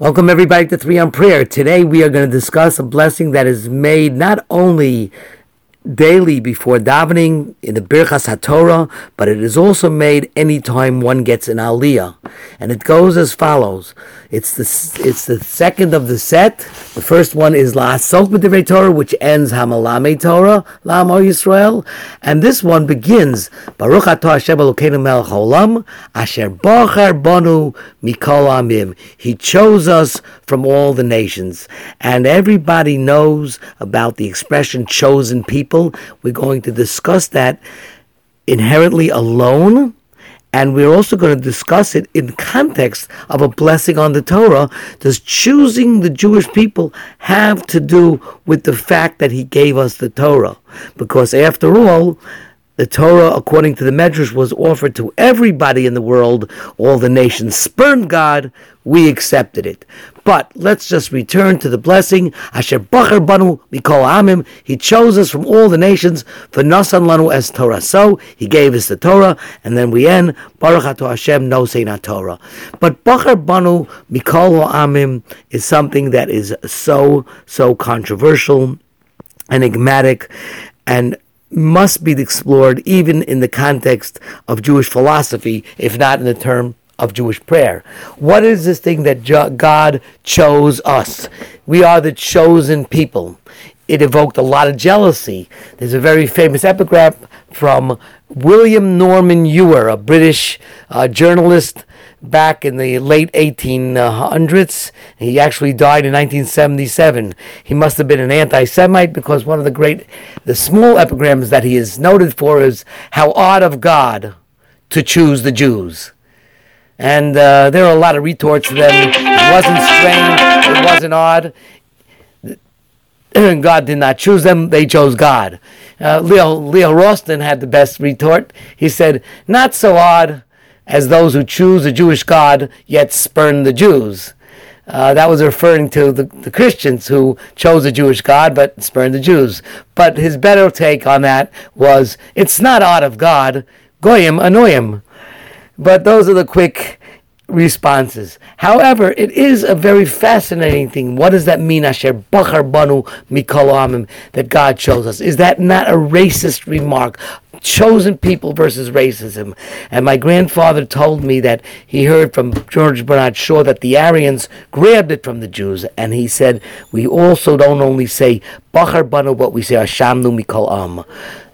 Welcome everybody to Three on Prayer. Today we are going to discuss a blessing that is made not only daily before davening in the Birchas HaTorah, but it is also made anytime one gets an Aliyah. And it goes as follows. It's the, it's the second of the set. The first one is La La'asok B'divrei Torah, which ends HaMelamed Torah, La'amo Yisrael. And this one begins, Baruch Atah Hashem Elokeinu Melech Haolam, Asher Bachar Bonu Mikol Amim. He chose us from all the nations. And everybody knows about the expression chosen people. We're going to discuss that inherently alone. And we're also going to discuss it in context of a blessing on the Torah. Does choosing the Jewish people have to do with the fact that he gave us the Torah? Because after all, the Torah, according to the Medrash, was offered to everybody in the world. All the nations spurned God. We accepted it. But let's just return to the blessing. Asher Bachar Banu Mikol Amim. He chose us from all the nations for Nasan Lanu as Torah. So he gave us the Torah, and then we end Baruch Ato Hashem Nosein HaTorah. But Bachar Banu Mikol Amim is something that is so so controversial, enigmatic, and must be explored even in the context of Jewish philosophy, if not in the term of Jewish prayer. What is this thing that God chose us? We are the chosen people. It evoked a lot of jealousy. There's a very famous epigraph from William Norman Ewer, a British uh, journalist back in the late 1800s. He actually died in 1977. He must have been an anti-Semite because one of the great, the small epigrams that he is noted for is how odd of God to choose the Jews. And uh, there are a lot of retorts to them. It wasn't strange. It wasn't odd. God did not choose them, they chose God. Uh, Leo, Leo Rosten had the best retort. He said, Not so odd as those who choose a Jewish God yet spurn the Jews. Uh, that was referring to the, the Christians who chose a Jewish God but spurned the Jews. But his better take on that was it's not odd of God, goyim anoyim. But those are the quick responses. However, it is a very fascinating thing. What does that mean, Asher Bachar Banu Mikol Amim, that God chose us? Is that not a racist remark? Chosen people versus racism. And my grandfather told me that he heard from George Bernard Shaw that the Aryans grabbed it from the Jews, and he said, We also don't only say Bachar Banu, but we say Ashamnu Mikol Am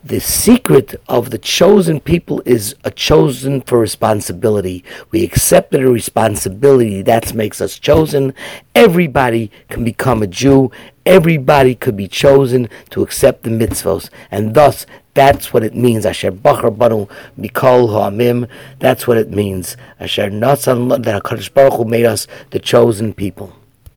the secret of the chosen people is a chosen for responsibility. We accepted a responsibility. That makes us chosen. Everybody can become a Jew. Everybody could be chosen to accept the mitzvos. And thus, that's what it means. Asher Bachar Banu Mikol Ha'amim. That's what it means. Asher Nasan, that HaKadosh Baruch Hu made us the chosen people.